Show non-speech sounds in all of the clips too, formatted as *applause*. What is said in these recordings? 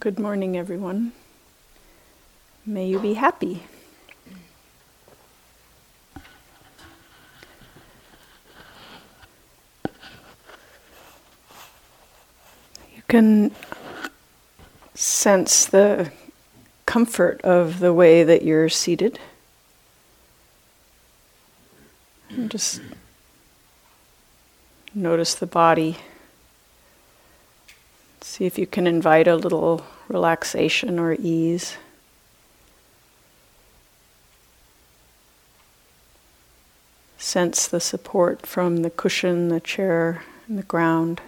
Good morning, everyone. May you be happy. You can sense the comfort of the way that you're seated. And just notice the body. See if you can invite a little relaxation or ease. Sense the support from the cushion, the chair, and the ground.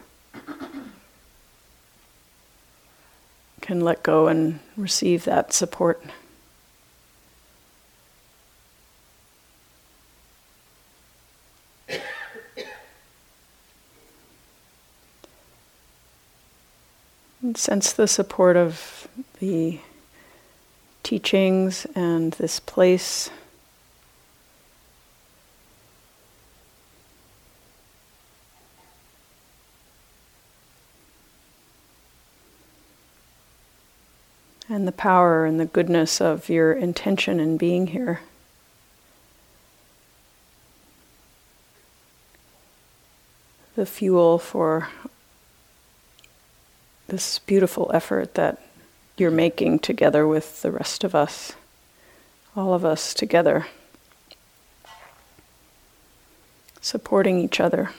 Can let go and receive that support. Sense the support of the teachings and this place. And the power and the goodness of your intention in being here. The fuel for this beautiful effort that you're making together with the rest of us, all of us together, supporting each other.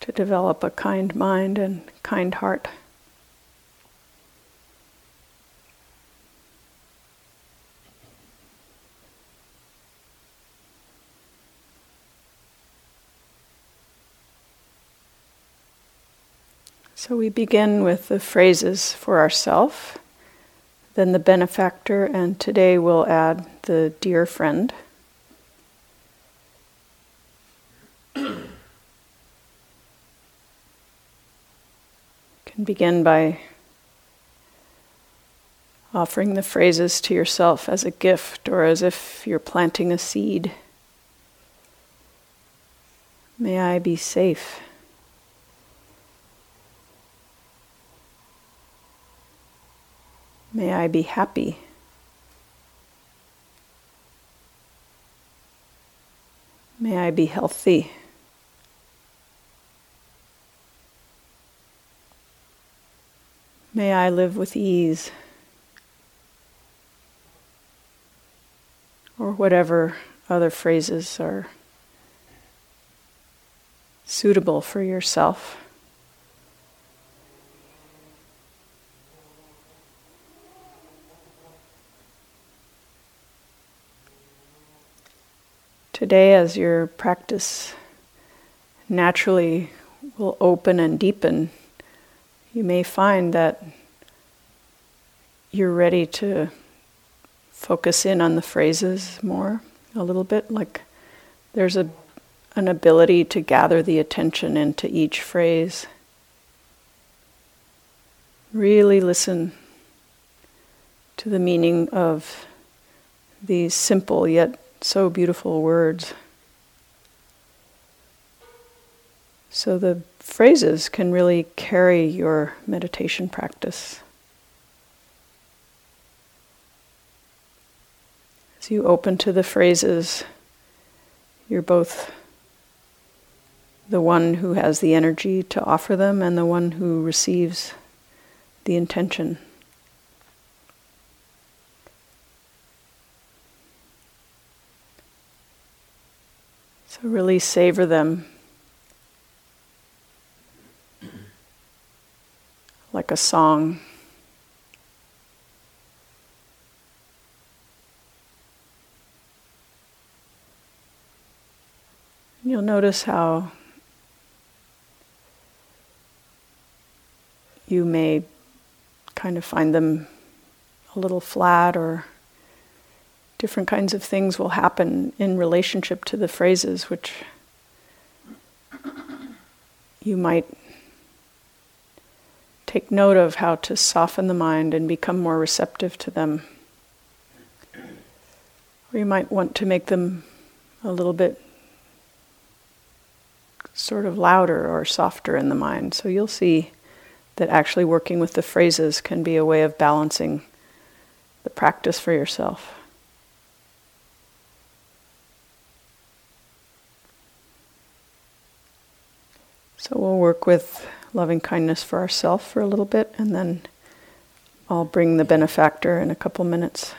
To develop a kind mind and kind heart. So we begin with the phrases for ourself, then the benefactor, and today we'll add the dear friend. *clears throat* can begin by offering the phrases to yourself as a gift or as if you're planting a seed. May I be safe. May I be happy. May I be healthy. May I live with ease. Or whatever other phrases are suitable for yourself. Today, as your practice naturally will open and deepen, you may find that you're ready to focus in on the phrases more a little bit. Like there's a, an ability to gather the attention into each phrase. Really listen to the meaning of these simple yet so beautiful words. So the phrases can really carry your meditation practice. As you open to the phrases, you're both the one who has the energy to offer them and the one who receives the intention. Really savor them like a song. You'll notice how you may kind of find them a little flat or different kinds of things will happen in relationship to the phrases, which you might take note of how to soften the mind and become more receptive to them. Or you might want to make them a little bit sort of louder or softer in the mind. So you'll see that actually working with the phrases can be a way of balancing the practice for yourself. So we'll work with loving kindness for ourselves for a little bit, and then I'll bring the benefactor in a couple minutes.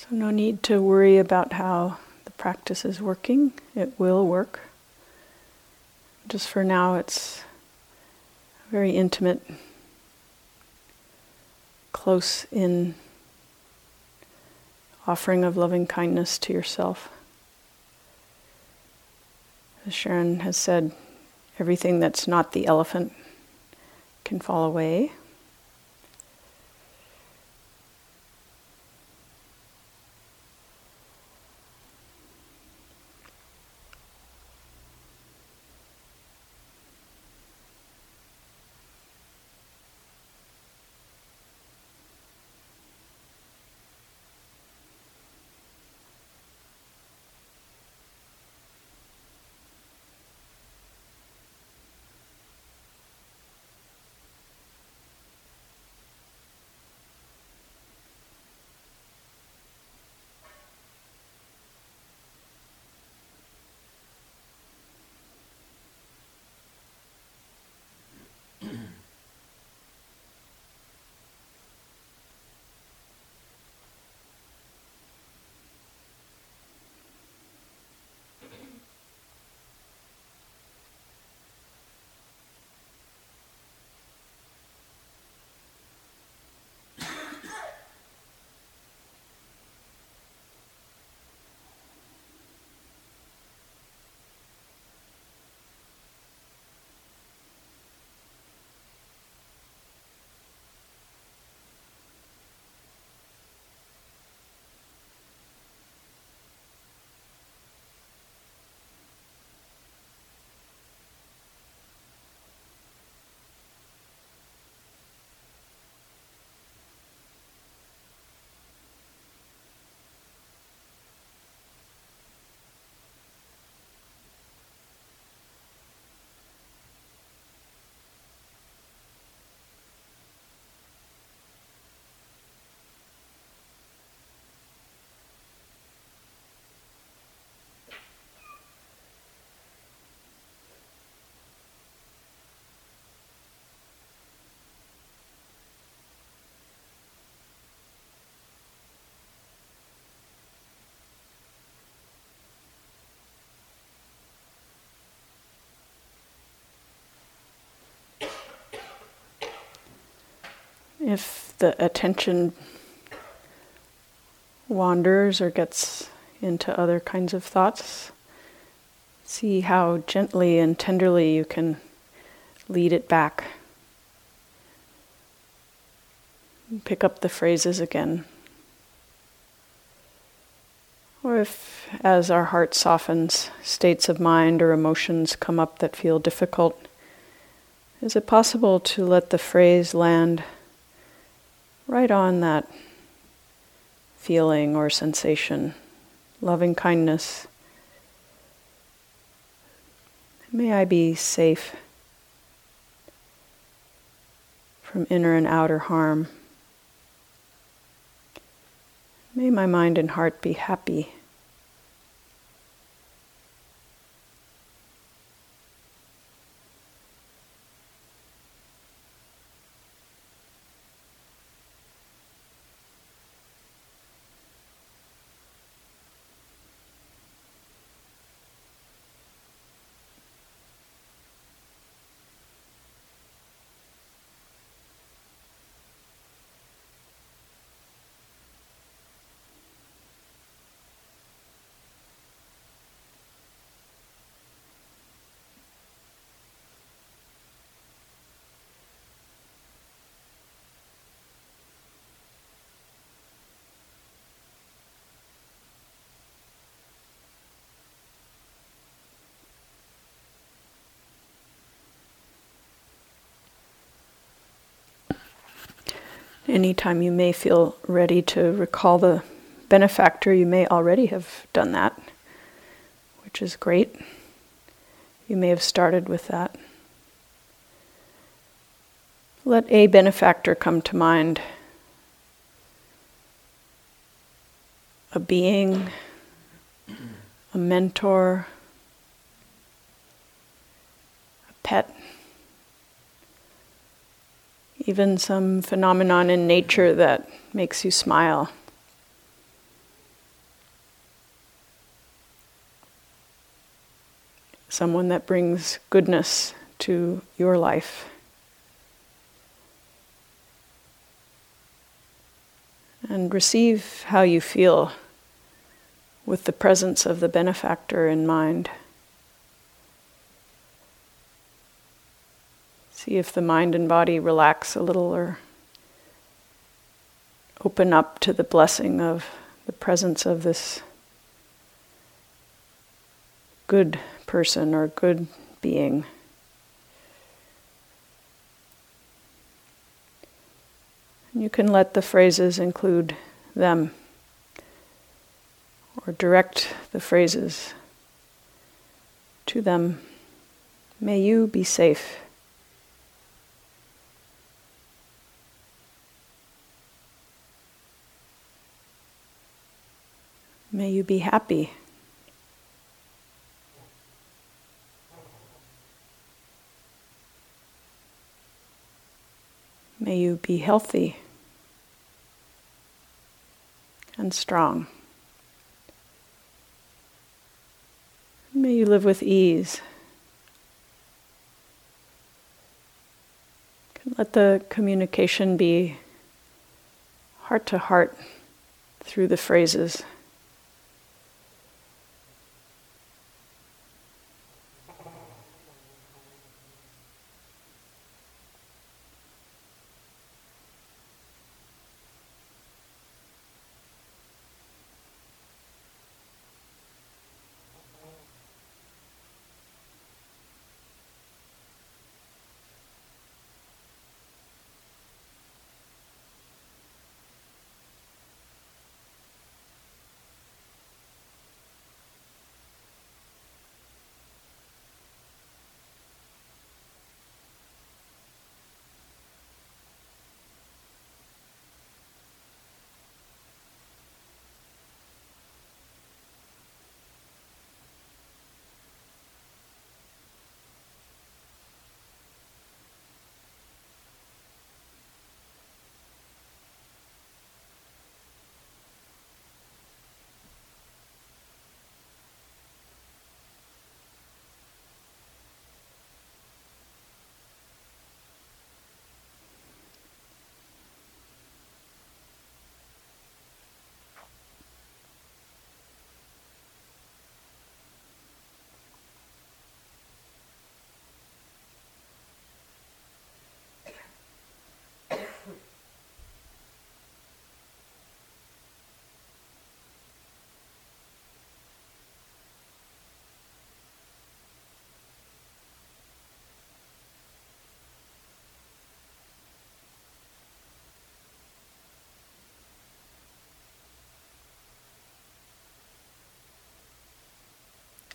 So, no need to worry about how the practice is working. It will work. Just for now, it's very intimate, close in offering of loving kindness to yourself. As Sharon has said, everything that's not the elephant can fall away. If the attention wanders or gets into other kinds of thoughts, see how gently and tenderly you can lead it back. Pick up the phrases again. Or if, as our heart softens, states of mind or emotions come up that feel difficult, is it possible to let the phrase land right on that feeling or sensation? Loving kindness. May I be safe from inner and outer harm. May my mind and heart be happy. Anytime you may feel ready to recall the benefactor, you may already have done that, which is great. You may have started with that. Let a benefactor come to mind. A being, a mentor, a pet even some phenomenon in nature that makes you smile. Someone that brings goodness to your life. And receive how you feel with the presence of the benefactor in mind. See if the mind and body relax a little or open up to the blessing of the presence of this good person or good being. You can let the phrases include them or direct the phrases to them. May you be safe. May you be happy. May you be healthy and strong. May you live with ease. Let the communication be heart to heart through the phrases.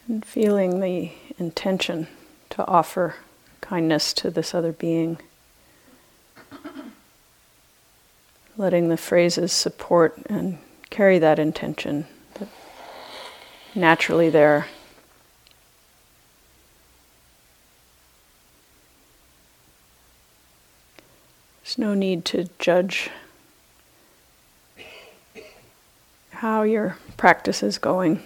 And feeling the intention to offer kindness to this other being. Letting the phrases support and carry that intention that naturally there. There's no need to judge how your practice is going.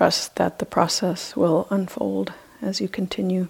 Trust that the process will unfold as you continue.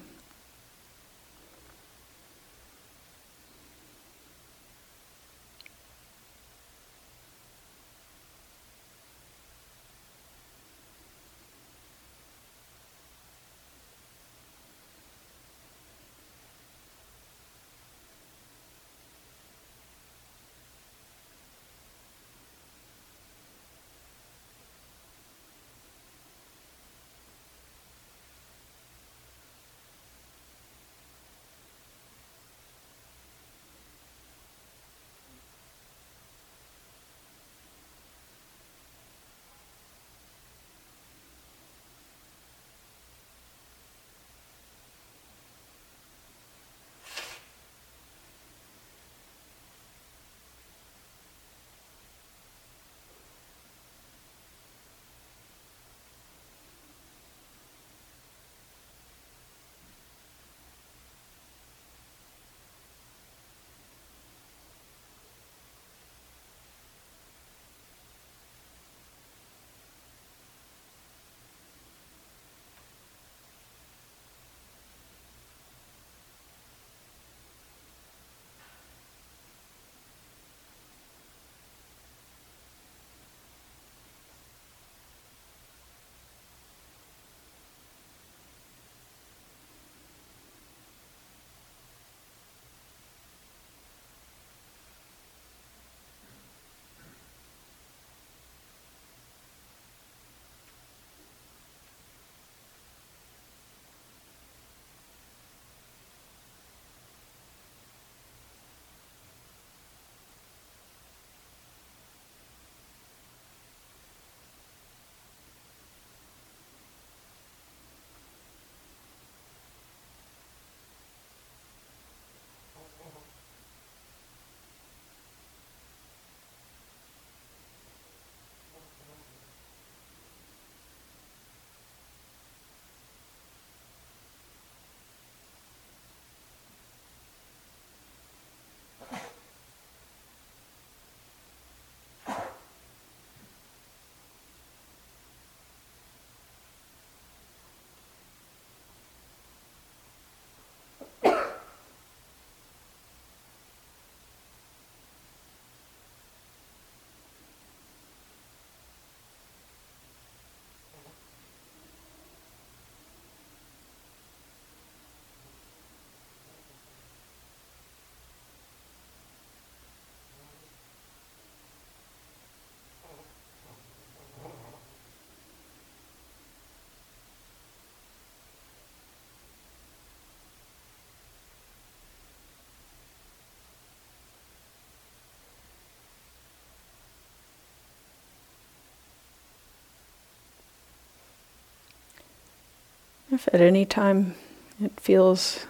If at any time it feels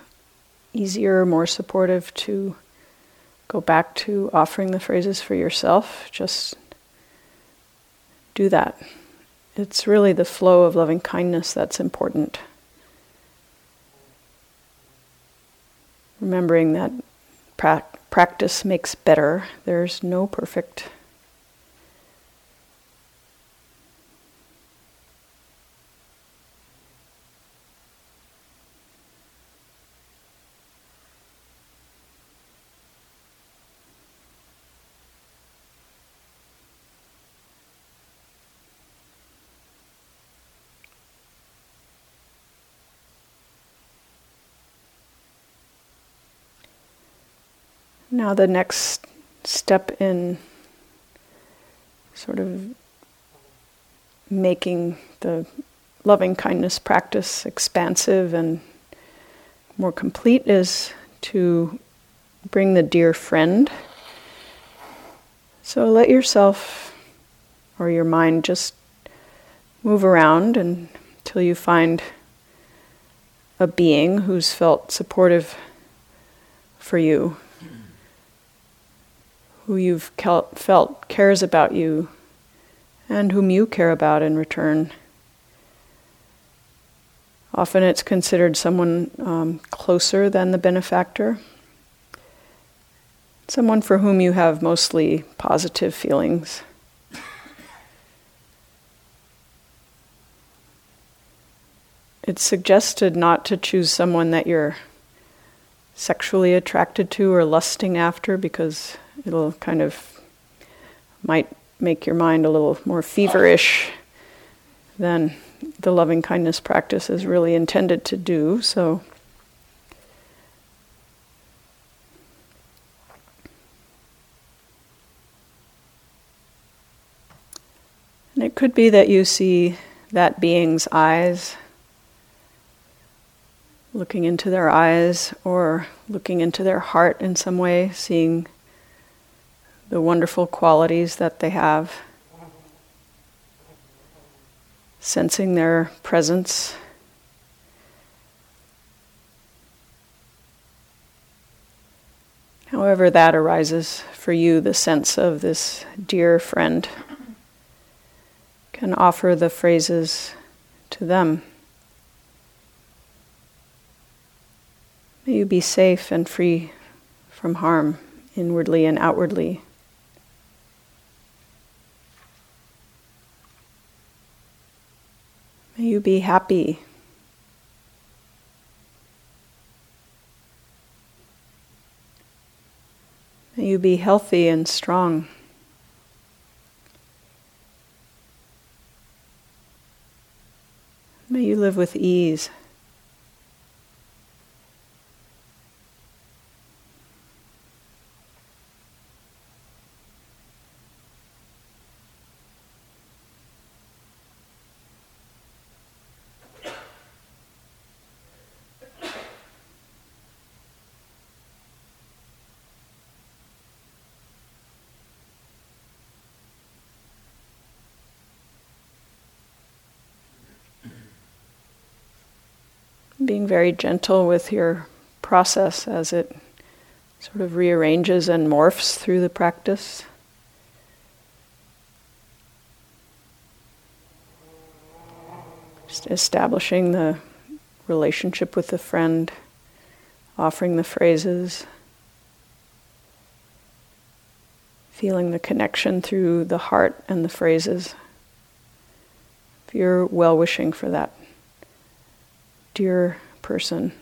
easier, more supportive to go back to offering the phrases for yourself, just do that. It's really the flow of loving kindness that's important. Remembering that pra- practice makes better, there's no perfect Now, the next step in sort of making the loving kindness practice expansive and more complete is to bring the dear friend. So let yourself or your mind just move around until you find a being who's felt supportive for you, who you've felt cares about you, and whom you care about in return. Often it's considered someone um, closer than the benefactor, someone for whom you have mostly positive feelings. It's suggested not to choose someone that you're sexually attracted to or lusting after because it'll kind of might make your mind a little more feverish than the loving kindness practice is really intended to do. So, and it could be that you see that being's eyes looking into their eyes or looking into their heart in some way, seeing the wonderful qualities that they have, sensing their presence. However, that arises for you, the sense of this dear friend can offer the phrases to them. May you be safe and free from harm, inwardly and outwardly. May you be happy. May you be healthy and strong. May you live with ease. Being very gentle with your process as it sort of rearranges and morphs through the practice. Just establishing the relationship with the friend, offering the phrases, feeling the connection through the heart and the phrases. If you're well wishing for that dear person.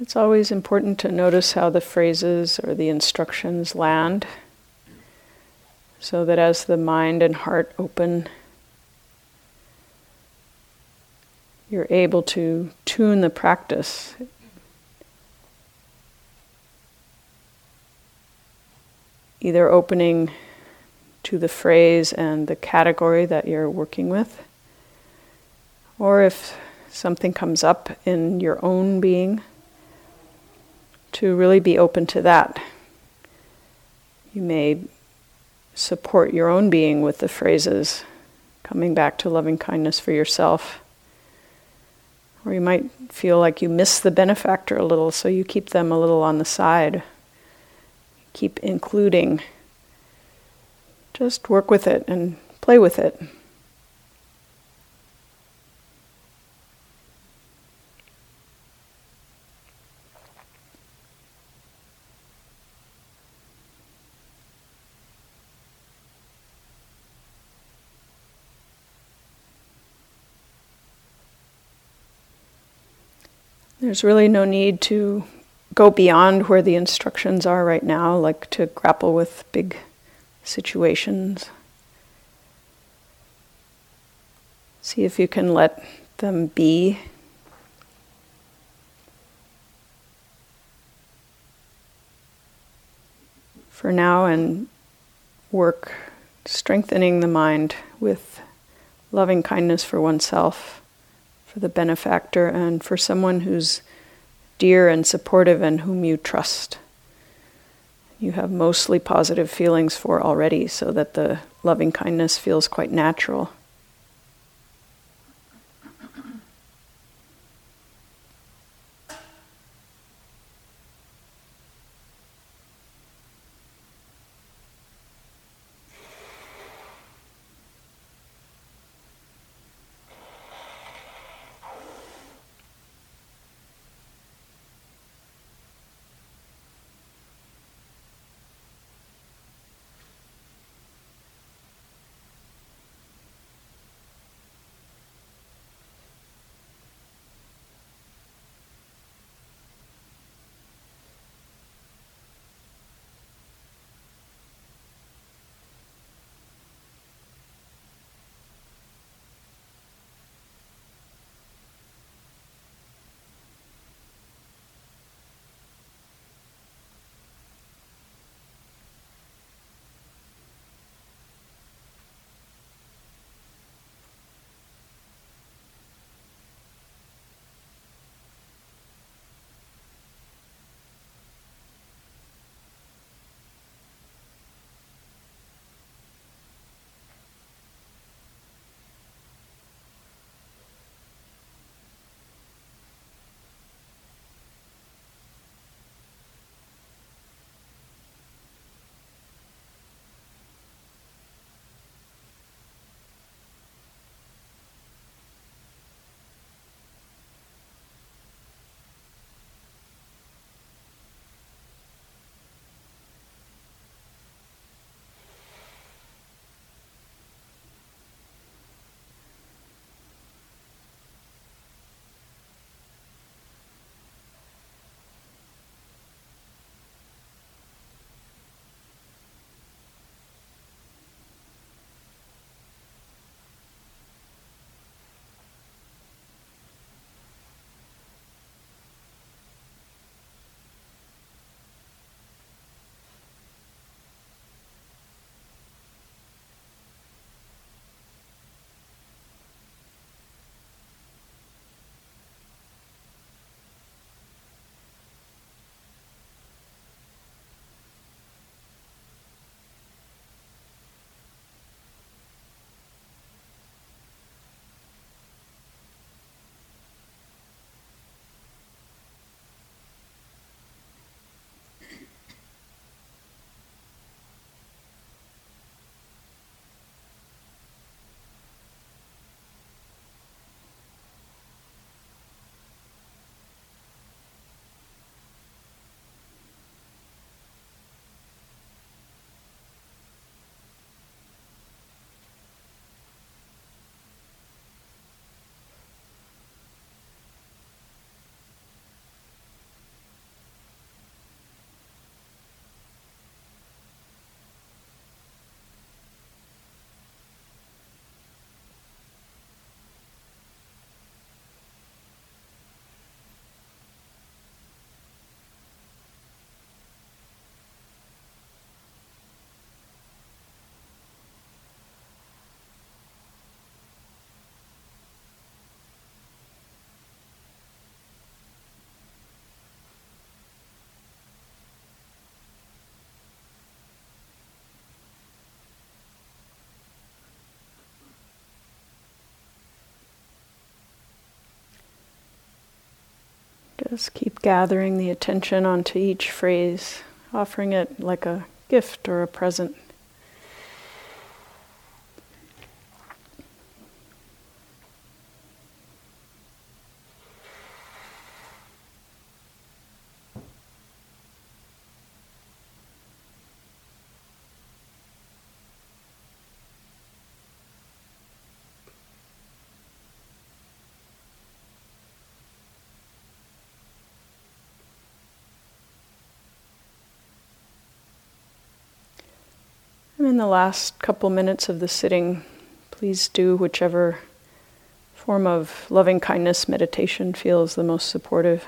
It's always important to notice how the phrases or the instructions land so that as the mind and heart open, you're able to tune the practice. Either opening to the phrase and the category that you're working with. Or if something comes up in your own being, to really be open to that. You may support your own being with the phrases, coming back to loving kindness for yourself. Or you might feel like you miss the benefactor a little, so you keep them a little on the side. Keep including. Just work with it and play with it. There's really no need to go beyond where the instructions are right now, like to grapple with big situations. See if you can let them be. For now, and work strengthening the mind with loving kindness for oneself for the benefactor and for someone who's dear and supportive and whom you trust. You have mostly positive feelings for already, so that the loving kindness feels quite natural. Just keep gathering the attention onto each phrase, offering it like a gift or a present. In the last couple minutes of the sitting, please do whichever form of loving kindness meditation feels the most supportive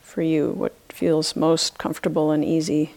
for you, what feels most comfortable and easy.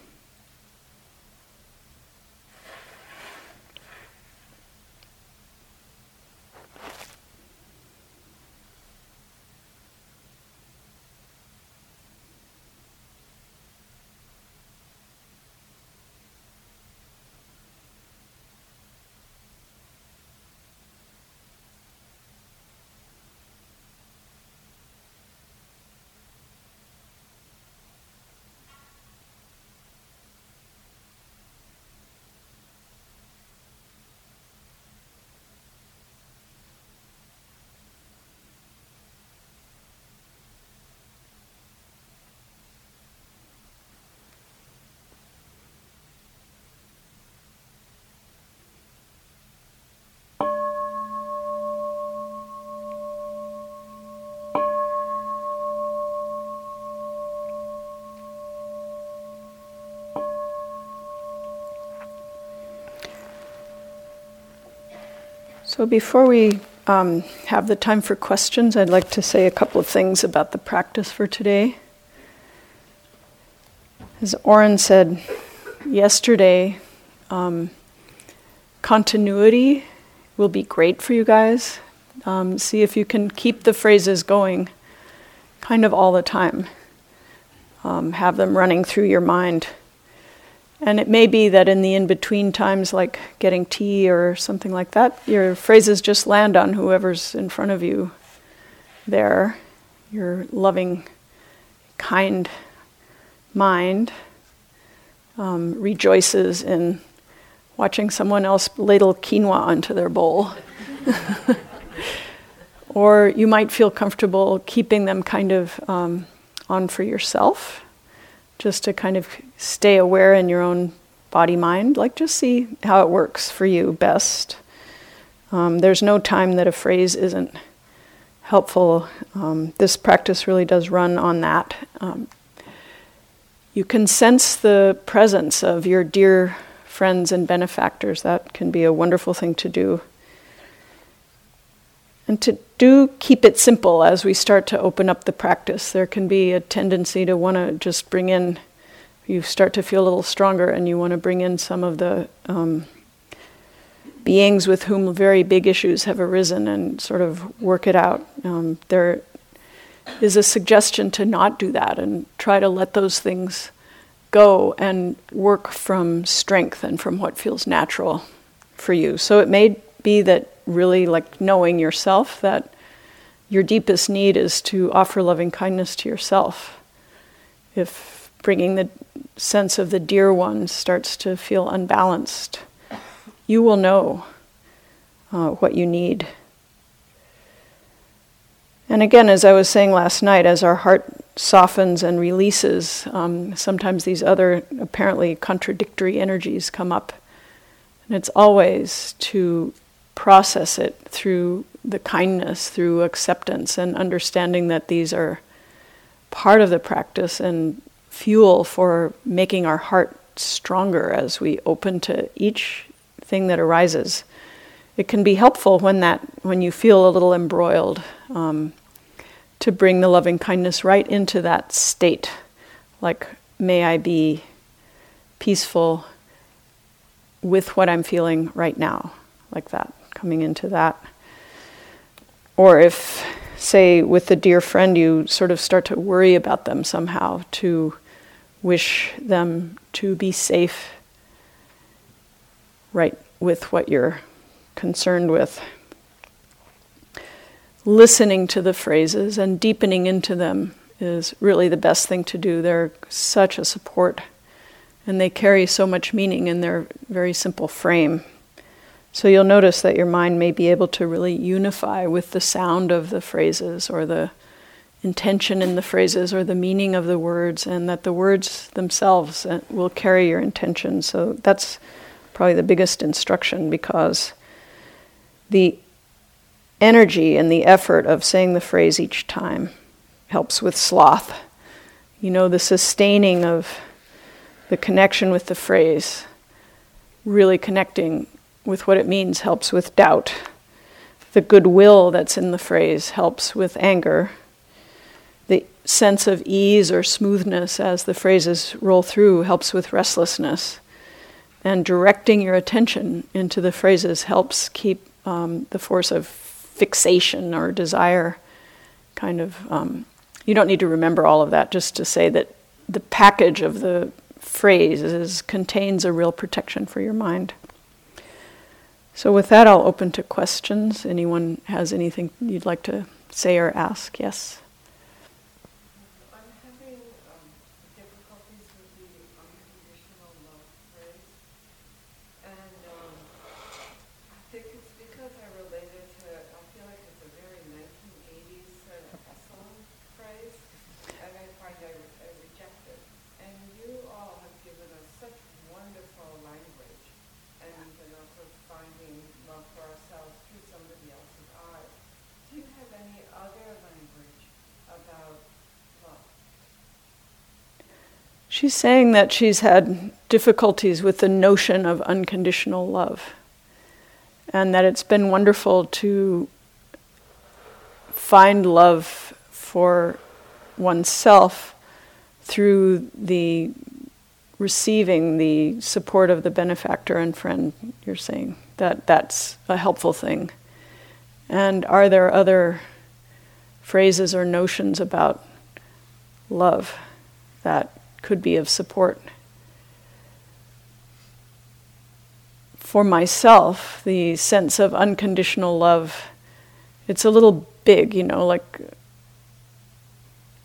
So, before we um, have the time for questions, I'd like to say a couple of things about the practice for today. As Oren said yesterday, um, continuity will be great for you guys. Um, see if you can keep the phrases going kind of all the time, um, have them running through your mind. And it may be that in the in between times, like getting tea or something like that, your phrases just land on whoever's in front of you there. Your loving, kind mind um, rejoices in watching someone else ladle quinoa onto their bowl. *laughs* or you might feel comfortable keeping them kind of um, on for yourself just to kind of stay aware in your own body mind. Like, just see how it works for you best. Um, there's no time that a phrase isn't helpful. Um, this practice really does run on that. Um, you can sense the presence of your dear friends and benefactors. That can be a wonderful thing to do. And to do keep it simple as we start to open up the practice. There can be a tendency to want to just bring in, you start to feel a little stronger and you want to bring in some of the um, beings with whom very big issues have arisen and sort of work it out. Um, there is a suggestion to not do that and try to let those things go and work from strength and from what feels natural for you. So it may be that really like knowing yourself that your deepest need is to offer loving kindness to yourself. If bringing the sense of the dear one starts to feel unbalanced, you will know uh, what you need. And again, as I was saying last night, as our heart softens and releases, um, sometimes these other apparently contradictory energies come up. And it's always to process it through the kindness, through acceptance, and understanding that these are part of the practice and fuel for making our heart stronger as we open to each thing that arises. It can be helpful when that when you feel a little embroiled um, to bring the loving kindness right into that state, like may I be peaceful with what I'm feeling right now, like that coming into that. Or if, say, with a dear friend, you sort of start to worry about them somehow, to wish them to be safe, right with what you're concerned with. Listening to the phrases and deepening into them is really the best thing to do. They're such a support and they carry so much meaning in their very simple frame. So you'll notice that your mind may be able to really unify with the sound of the phrases or the intention in the phrases or the meaning of the words, and that the words themselves uh, will carry your intention. So that's probably the biggest instruction because the energy and the effort of saying the phrase each time helps with sloth. You know, the sustaining of the connection with the phrase, really connecting with what it means, helps with doubt. The goodwill that's in the phrase helps with anger. The sense of ease or smoothness as the phrases roll through helps with restlessness. And directing your attention into the phrases helps keep um, the force of fixation or desire kind of. Um, you don't need to remember all of that, just to say that the package of the phrases contains a real protection for your mind. So, with that, I'll open to questions. Anyone has anything you'd like to say or ask? Yes? She's saying that she's had difficulties with the notion of unconditional love, and that it's been wonderful to find love for oneself through the receiving the support of the benefactor and friend you're saying. That that's a helpful thing. And are there other phrases or notions about love that could be of support. For myself, the sense of unconditional love, it's a little big, you know, like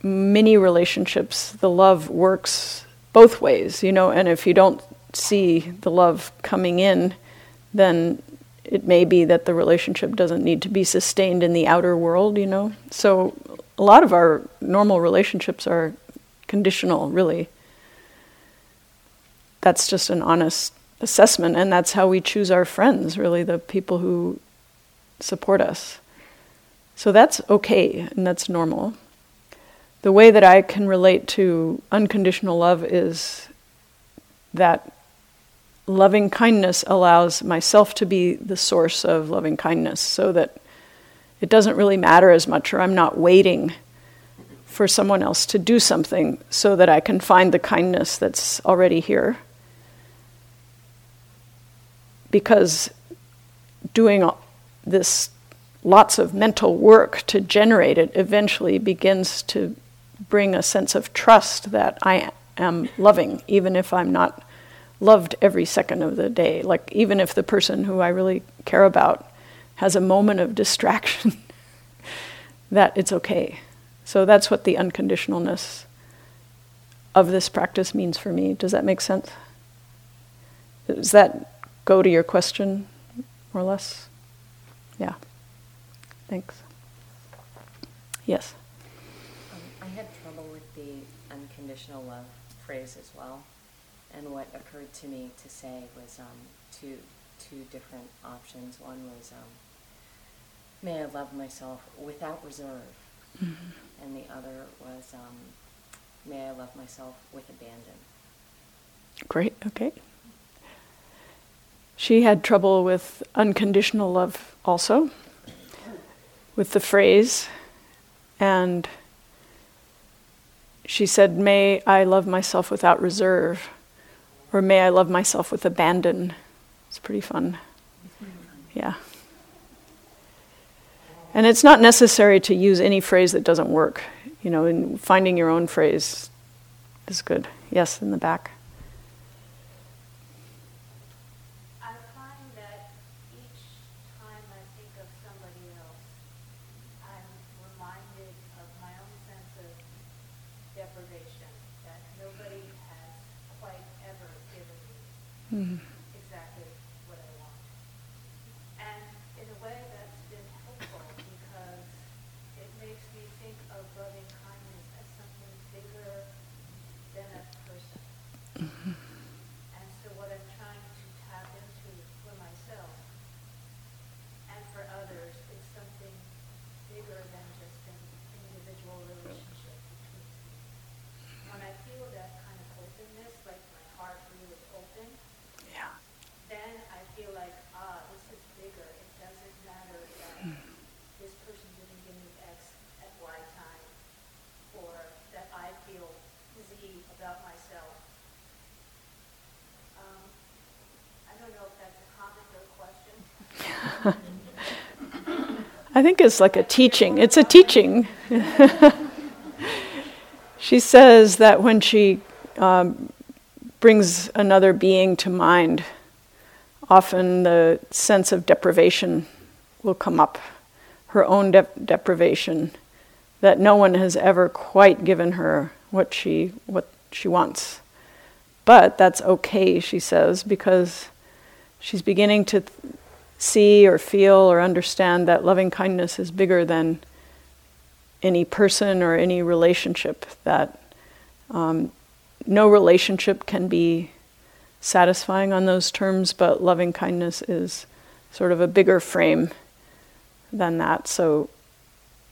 many relationships, the love works both ways, you know, and if you don't see the love coming in, then it may be that the relationship doesn't need to be sustained in the outer world, you know. So a lot of our normal relationships are conditional, really. That's just an honest assessment, and that's how we choose our friends, really, the people who support us. So that's okay, and that's normal. The way that I can relate to unconditional love is that loving kindness allows myself to be the source of loving kindness so that it doesn't really matter as much, or I'm not waiting for someone else to do something so that I can find the kindness that's already here. Because doing this lots of mental work to generate it eventually begins to bring a sense of trust that I am loving, even if I'm not loved every second of the day. Like, even if the person who I really care about has a moment of distraction, *laughs* that it's okay. So that's what the unconditionalness of this practice means for me. Does that make sense? Does that go to your question, more or less? Yeah. Thanks. Yes. Um, I had trouble with the unconditional love phrase as well, and what occurred to me to say was um, two two different options. One was, um, "May I love myself without reserve." Mm-hmm. And the other was, um, May I love myself with abandon. Great, okay. She had trouble with unconditional love also, with the phrase, and she said, May I love myself without reserve, or may I love myself with abandon. It's pretty fun. Yeah. And it's not necessary to use any phrase that doesn't work. You know, in finding your own phrase is good. Yes, in the back. deprivation that nobody has quite ever given me Mm-hmm. exactly what I want. And in a way, that's been helpful because it makes me think of loving kindness as something bigger than a person. And so what I'm trying to tap into for myself and for others is something bigger than just an individual relationship between people. When I feel that kind of openness, like my heart really open, Yeah. then I feel like, ah, this is bigger. It doesn't matter that this person didn't give me X at Y time, or that I feel Z about myself. Um, I don't know if that's a comment or a question. I think it's like a teaching. It's a teaching. *laughs* she says that when she um, brings another being to mind, often the sense of deprivation will come up, her own de- deprivation, that no one has ever quite given her what she what she wants. But that's okay, she says, because she's beginning to th- see or feel or understand that loving kindness is bigger than any person or any relationship. That um, no relationship can be satisfying on those terms, but loving kindness is sort of a bigger frame than that. So,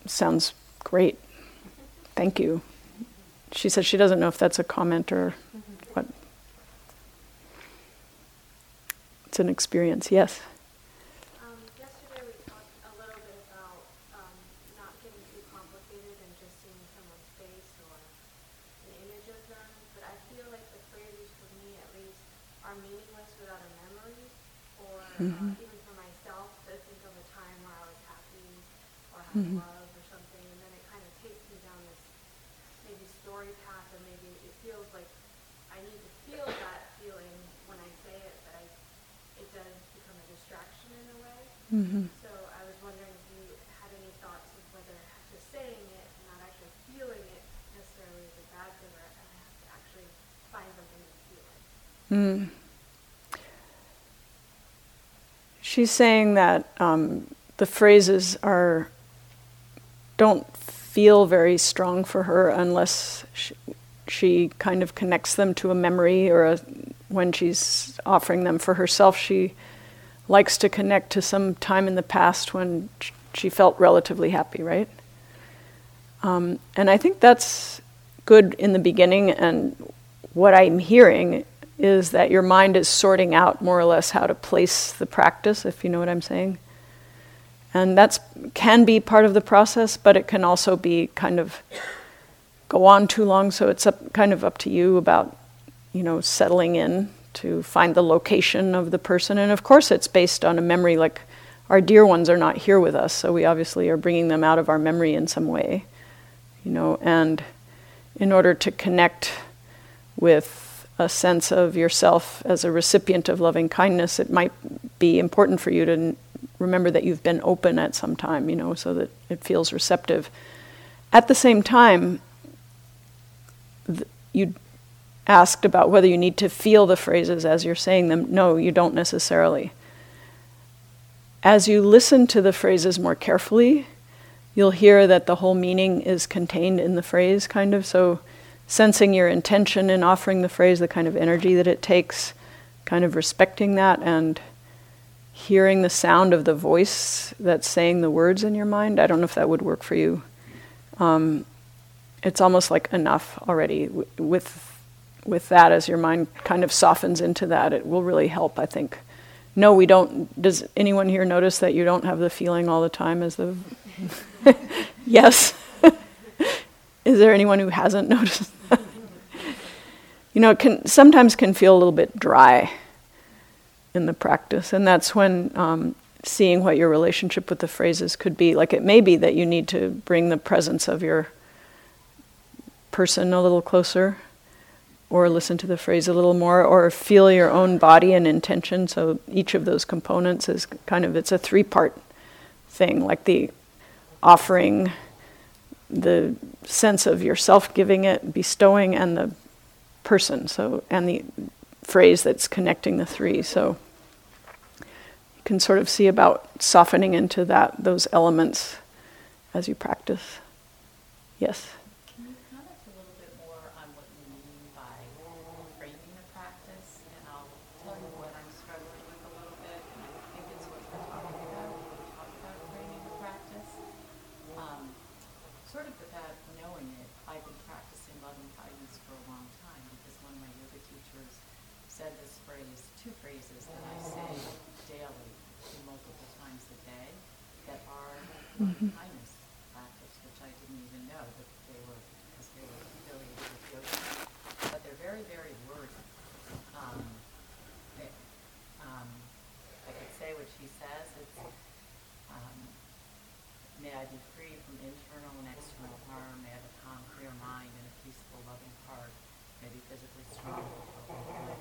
sounds great. Thank you. She says she doesn't know if that's a comment or what. It's an experience, yes. Um, yesterday we talked a little bit about um, not getting too complicated and just seeing someone's face or an image of them. But I feel like the phrases, for me at least, are meaningless without a memory. Uh, even for myself, to think of a time where I was happy or had love or something, and then it kind of takes me down this maybe story path, and maybe it feels like I need to feel that feeling when I say it, but I, it does become a distraction in a way. So I was wondering if you had any thoughts of whether just saying it and not actually feeling it necessarily is a bad thing, or I have to actually find something to feel it. Mm. She's saying that um, the phrases are don't feel very strong for her unless she, she kind of connects them to a memory or a, when she's offering them for herself. She likes to connect to some time in the past when she felt relatively happy, right? Um, and I think that's good in the beginning. And what I'm hearing is that your mind is sorting out more or less how to place the practice, if you know what I'm saying. And that's can be part of the process, but it can also be kind of go on too long. So it's up, kind of up to you about, you know, settling in to find the location of the person. And of course, it's based on a memory. Like our dear ones are not here with us, so we obviously are bringing them out of our memory in some way, you know. And in order to connect with a sense of yourself as a recipient of loving kindness, it might be important for you to n- remember that you've been open at some time, you know, so that it feels receptive. At the same time, th- you asked about whether you need to feel the phrases as you're saying them. No, you don't necessarily. As you listen to the phrases more carefully, you'll hear that the whole meaning is contained in the phrase, kind of. So, sensing your intention in offering the phrase, the kind of energy that it takes, kind of respecting that, and hearing the sound of the voice that's saying the words in your mind. I don't know if that would work for you. Um, it's almost like enough already. W- with with that, as your mind kind of softens into that, it will really help. I think. No, we don't. Does anyone here notice that you don't have the feeling all the time as the? *laughs* yes. Is there anyone who hasn't *laughs* noticed that? you know, it can sometimes can feel a little bit dry in the practice, and that's when um, seeing what your relationship with the phrases could be. Like it may be that you need to bring the presence of your person a little closer, or listen to the phrase a little more, or feel your own body and intention. So each of those components is kind of it's a three-part thing, like the offering the sense of yourself giving it, bestowing, and the person. So and the phrase that's connecting the three. So you can sort of see about softening into that those elements as you practice. Yes. Can you comment a little bit more on what you mean by framing the practice? And I'll tell you what I'm struggling with a little bit, and I think it's what you're talking about when you talk about framing the practice. Um, sort of without knowing it, I've been practicing loving kindness for a long time because one of my yoga teachers said this phrase, two phrases that I say daily, multiple times a day, that are loving kindness practice, which I didn't even know that they were, because they were affiliated with yoga. But they're very, very wordy. Um, they, um, I could say what she says, it's, um, May I be free from internal and external harm. May I have a calm, clear mind and a peaceful, loving heart. May I be physically strong and good.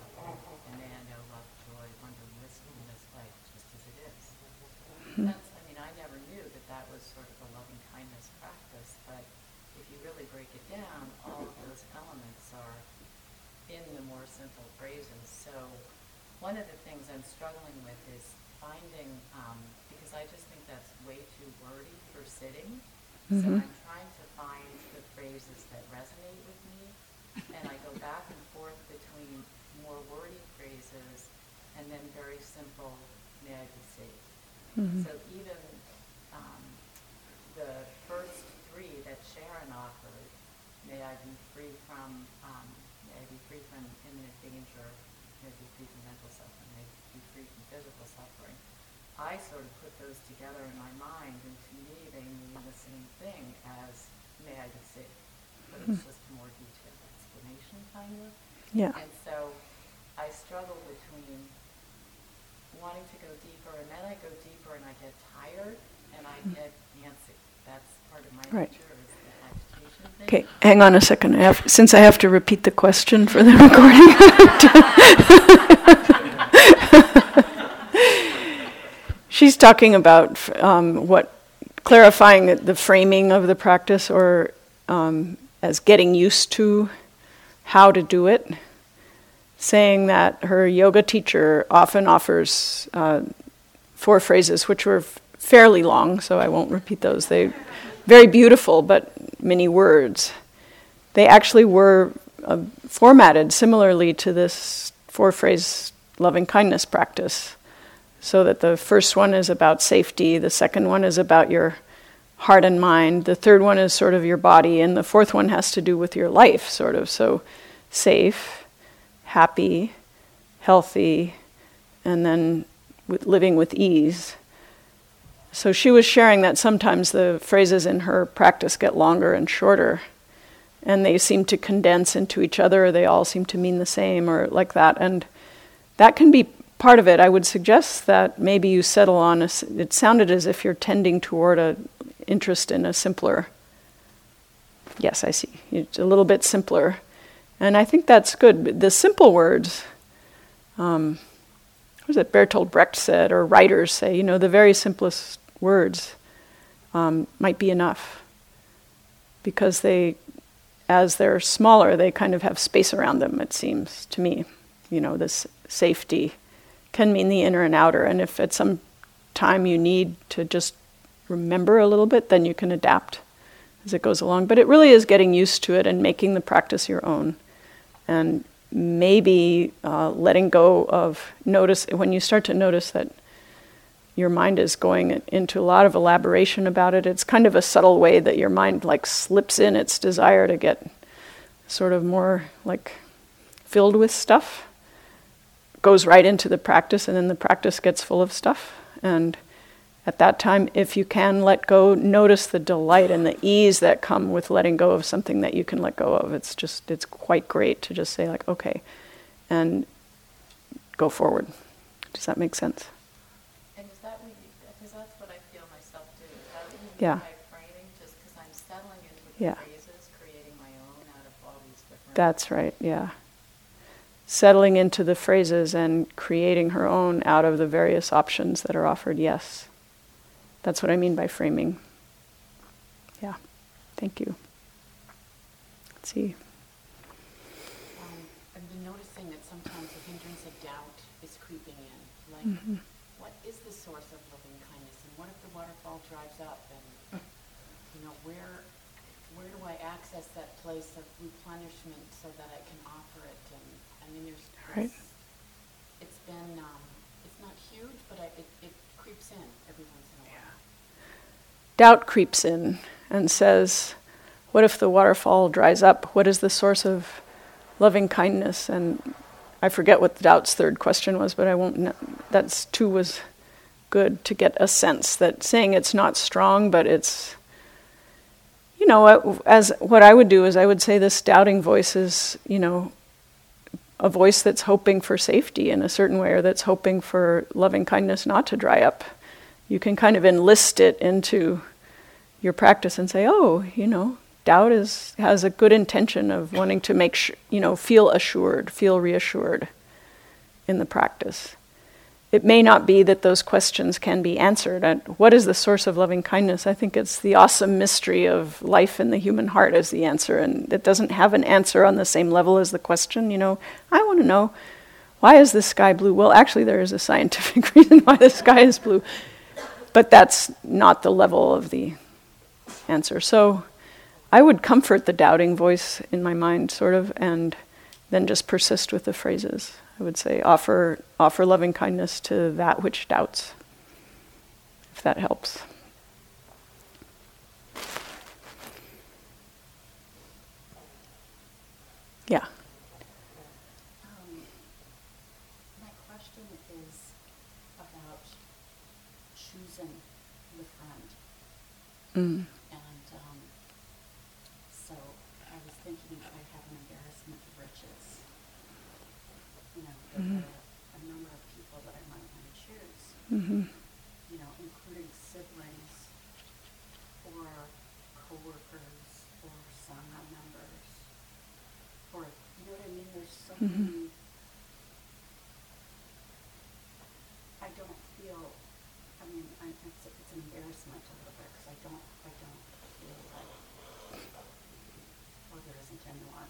And may I know love, joy, wonder, and wisdom in this life just as it is. That's, I mean, I never knew that that was sort of a loving kindness practice, but if you really break it down, all of those elements are in the more simple phrases. So one of the things I'm struggling with is finding, um, because I just think that's way too wordy for sitting. So Mhm. I'm trying to find the phrases that resonate with me, and I go back and forth between more wordy phrases and then very simple, may I be safe. Mhm. So even um, the first three that Sharon offered, may I be free from, um, may I be free from imminent danger, may I be free from mental suffering, may I be free from physical suffering. I sort of put those together in my mind, and to me, they mean the same thing as may I be safe, but it's hmm. just a more detailed explanation, kind of. Yeah. And so I struggle between wanting to go deeper, and then I go deeper and I get tired and I hmm. get antsy. That's part of my Right. nature is the agitation thing. Okay, hang on a second. I have, since I have to repeat the question for the *laughs* recording. *laughs* She's talking about um, what clarifying the framing of the practice, or um, as getting used to how to do it. Saying that her yoga teacher often offers uh, four phrases, which were fairly long, so I won't repeat those. They very beautiful, but many words. They actually were uh, formatted similarly to this four phrase loving kindness practice. So that the first one is about safety, the second one is about your heart and mind, the third one is sort of your body, and the fourth one has to do with your life, sort of. So safe, happy, healthy, and then with living with ease. So she was sharing that sometimes the phrases in her practice get longer and shorter, and they seem to condense into each other, they all seem to mean the same, or like that. And that can be part of it. I would suggest that maybe you settle on a, it sounded as if you're tending toward an interest in a simpler. Yes, I see. It's a little bit simpler. And I think that's good. The simple words, um, what was it Bertolt Brecht said, or writers say, you know, the very simplest words um, might be enough. Because they, as they're smaller, they kind of have space around them, it seems to me. You know, this safety can mean the inner and outer. And if at some time you need to just remember a little bit, then you can adapt as it goes along. But it really is getting used to it and making the practice your own. And maybe uh, letting go of notice when you start to notice that your mind is going into a lot of elaboration about it. It's kind of a subtle way that your mind like slips in its desire to get sort of more like filled with stuff. Goes right into the practice, and then the practice gets full of stuff. And at that time, if you can let go, notice the delight and the ease that come with letting go of something that you can let go of. It's just, it's quite great to just say, like, okay, and go forward. Does that make sense? And is that what you, because that's what I feel myself do. Is that what you Yeah. framing? Just because I'm settling into the Yeah. phrases, creating my own out of all these different. That's right, yeah. Settling into the phrases and creating her own out of the various options that are offered, yes. That's what I mean by framing. Yeah. Thank you. Let's see. Um, I've been noticing that sometimes the hindrance of doubt is creeping in. Like, Mhm. what is the source of loving kindness, and what if the waterfall dries up, and you know, where where do I access that place of replenishment so that I can offer it? And I mean, there's Right. it's, it's been um, it's not huge, but I, it it creeps in every once in a while. Doubt creeps in and says, What if the waterfall dries up? What is the source of loving kindness? And I forget what the doubt's third question was, but I won't. kn- That's two was good to get a sense that saying it's not strong, but it's. You know, as what I would do is I would say this doubting voice is, you know, a voice that's hoping for safety in a certain way, or that's hoping for loving kindness not to dry up. You can kind of enlist it into your practice and say, oh, you know, doubt is has a good intention of wanting to make sh- you know feel assured, feel reassured in the practice. It may not be that those questions can be answered. And what is the source of loving kindness? I think it's the awesome mystery of life in the human heart as the answer, and it doesn't have an answer on the same level as the question. You know, I want to know why is the sky blue? Well, actually, there is a scientific *laughs* reason why the sky is blue, but that's not the level of the answer. So I would comfort the doubting voice in my mind, sort of, and then just persist with the phrases. I would say, offer, offer loving kindness to that which doubts, if that helps. Yeah. My question is about choosing the friend. Mm. And um, so I was thinking if I have an embarrassment of riches, you know, there Mhm. are a number of people that I might want to choose, hmm you know, including siblings or coworkers or sangha members, or you know what I mean. There's so Mhm. many. I don't feel. I mean, I, it's, it's an embarrassment a little bit because I don't. I don't feel like. Well, there isn't anyone.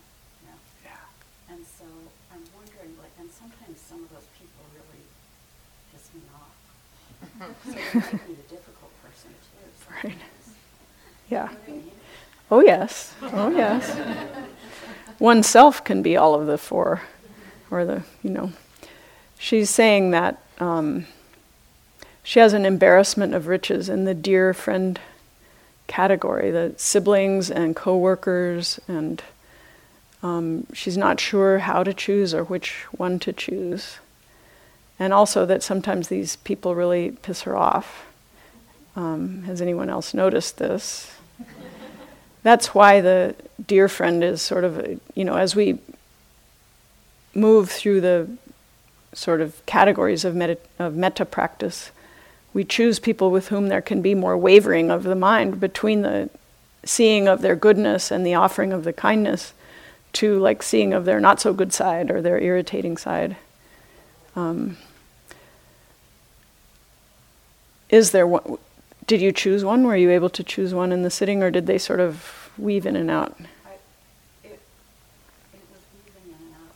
You know. Yeah. And so I'm wondering, like, and sometimes some of those people really piss me off. *laughs* so they might be the difficult person too. Right. Yeah. You know I mean? Oh, yes. Oh, yes. Oneself can be all of the four, or the, you know. She's saying that um, she has an embarrassment of riches in the dear friend category, the siblings and coworkers, and um, she's not sure how to choose or which one to choose. And also that sometimes these people really piss her off. Um, has anyone else noticed this? That's why the dear friend is sort of, a- you know, as we move through the sort of categories of metta, of metta practice, we choose people with whom there can be more wavering of the mind between the seeing of their goodness and the offering of the kindness to like seeing of their not so good side or their irritating side. Um, is there one? Did you choose one? Were you able to choose one in the sitting, or did they sort of weave in and out? I, it, it was weaving in and out.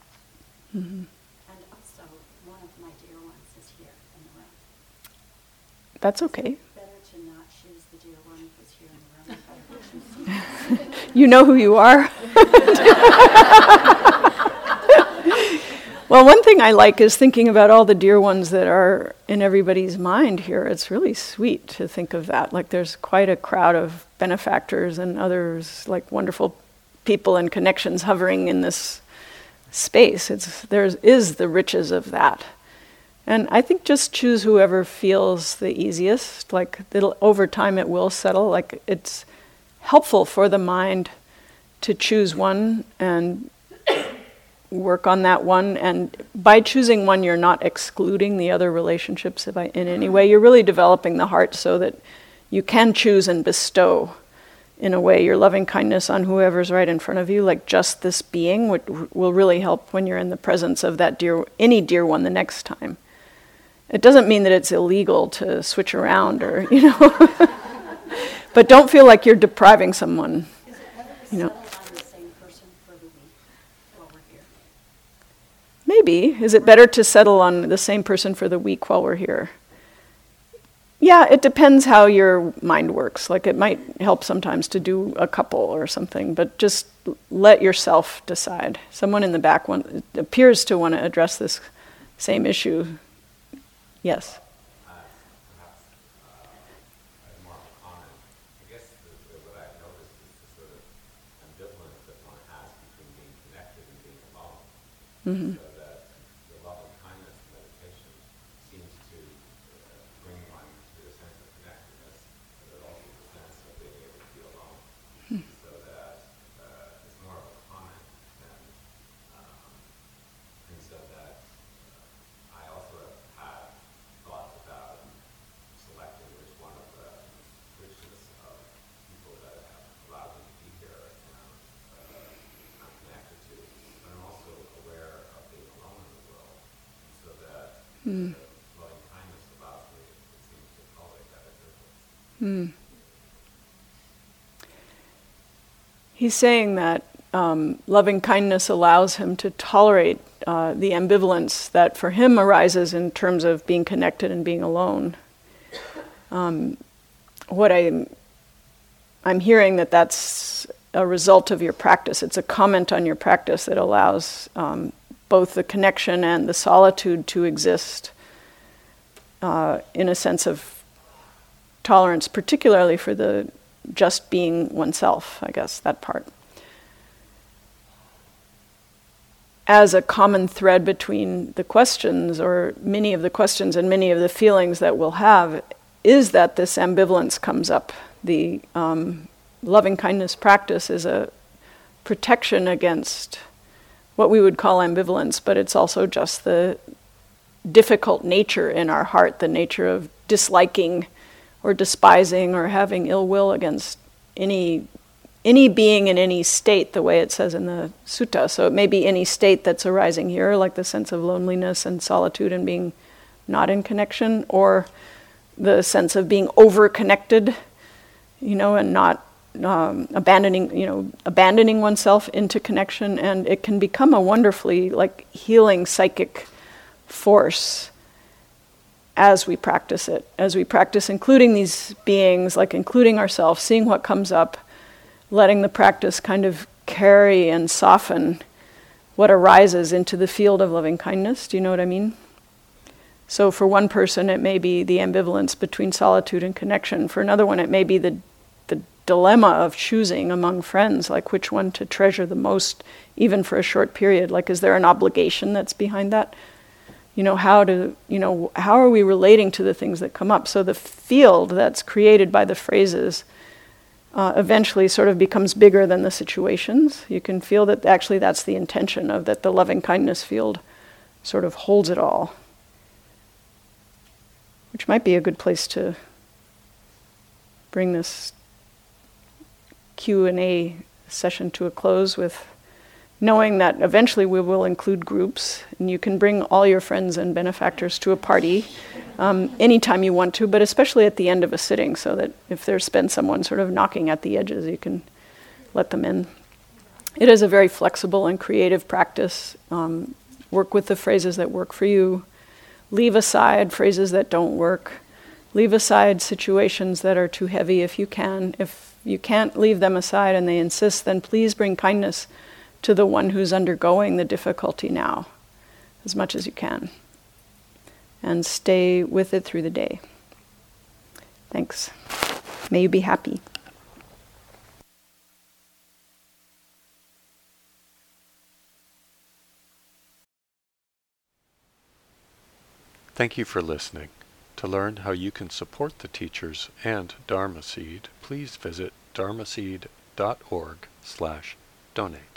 And also, one of my dear ones is here in the room. That's okay. To not choose the dear one who's here in the room if I would choose You know who you are. *laughs* well, one thing I like is thinking about all the dear ones that are in everybody's mind here. It's really sweet to think of that. Like there's quite a crowd of benefactors and others, like wonderful people and connections hovering in this space. It's there is the riches of that. And I think just choose whoever feels the easiest. Like it'll, over time, it will settle. Like it's helpful for the mind to choose one and work on that one. And by choosing one, you're not excluding the other relationships in any way. You're really developing the heart so that you can choose and bestow, in a way, your loving kindness on whoever's right in front of you. Like just this being will really help when you're in the presence of that dear, any dear one the next time. It doesn't mean that it's illegal to switch around or, you know. *laughs* but don't feel like you're depriving someone You know, maybe. Is it better to settle on the same person for the week while we're here? Yeah, it depends how your mind works. Like it might help sometimes to do a couple or something, but just let yourself decide. Someone in the back one appears to want to address this same issue. Yes. perhaps uh, as more of a comment. I guess the, the, what I've noticed is the sort of ambivalence that one has between being connected and being alone. So that the love and kindness meditation seems to uh, bring one to a sense of connectedness, but also the sense of being able to be alone. So that uh, it's more of a comment than, um, and so that uh, I also have had thoughts about selecting which one of the richness of people that have allowed me to be here and uh, I'm connected to, but I'm also aware of being alone in the world, and so that the loving kindness allows me, it seems to tolerate ambivalence. He's saying that um, loving kindness allows him to tolerate uh, the ambivalence that for him arises in terms of being connected and being alone. Um, what I'm, I'm hearing that that's a result of your practice. It's a comment on your practice that allows um, both the connection and the solitude to exist uh, in a sense of tolerance, particularly for the just being oneself, I guess, that part. As a common thread between the questions, or many of the questions and many of the feelings that we'll have, is that this ambivalence comes up. The um, loving kindness practice is a protection against what we would call ambivalence, but it's also just the difficult nature in our heart, the nature of disliking or despising or having ill will against any any being in any state, the way it says in the sutta. So it may be any state that's arising here, like the sense of loneliness and solitude and being not in connection, or the sense of being over-connected, you know, and not um, abandoning, you know, abandoning oneself into connection, and it can become a wonderfully like healing psychic force as we practice it, as we practice including these beings, like including ourselves, seeing what comes up, letting the practice kind of carry and soften what arises into the field of loving kindness. Do you know what I mean? So, for one person, it may be the ambivalence between solitude and connection. For another one, it may be the, the dilemma of choosing among friends, like which one to treasure the most, even for a short period. Like, is there an obligation that's behind that? you know how to you know how are we relating to the things that come up so the field that's created by the phrases uh, eventually sort of becomes bigger than the situations you can feel that actually that's the intention of that the loving kindness field sort of holds it all which might be a good place to bring this q&a session to a close with knowing that eventually we will include groups, and you can bring all your friends and benefactors to a party um, anytime you want to, but especially at the end of a sitting, so that if there's been someone sort of knocking at the edges, you can let them in. It is a very flexible and creative practice. Um, work with the phrases that work for you. Leave aside phrases that don't work. Leave aside situations that are too heavy if you can. If you can't leave them aside and they insist, then please bring kindness to the one who's undergoing the difficulty now as much as you can. And stay with it through the day. Thanks. May you be happy. Thank you for listening. To learn how you can support the teachers and Dharma Seed, please visit dharmaseed.org slash donate.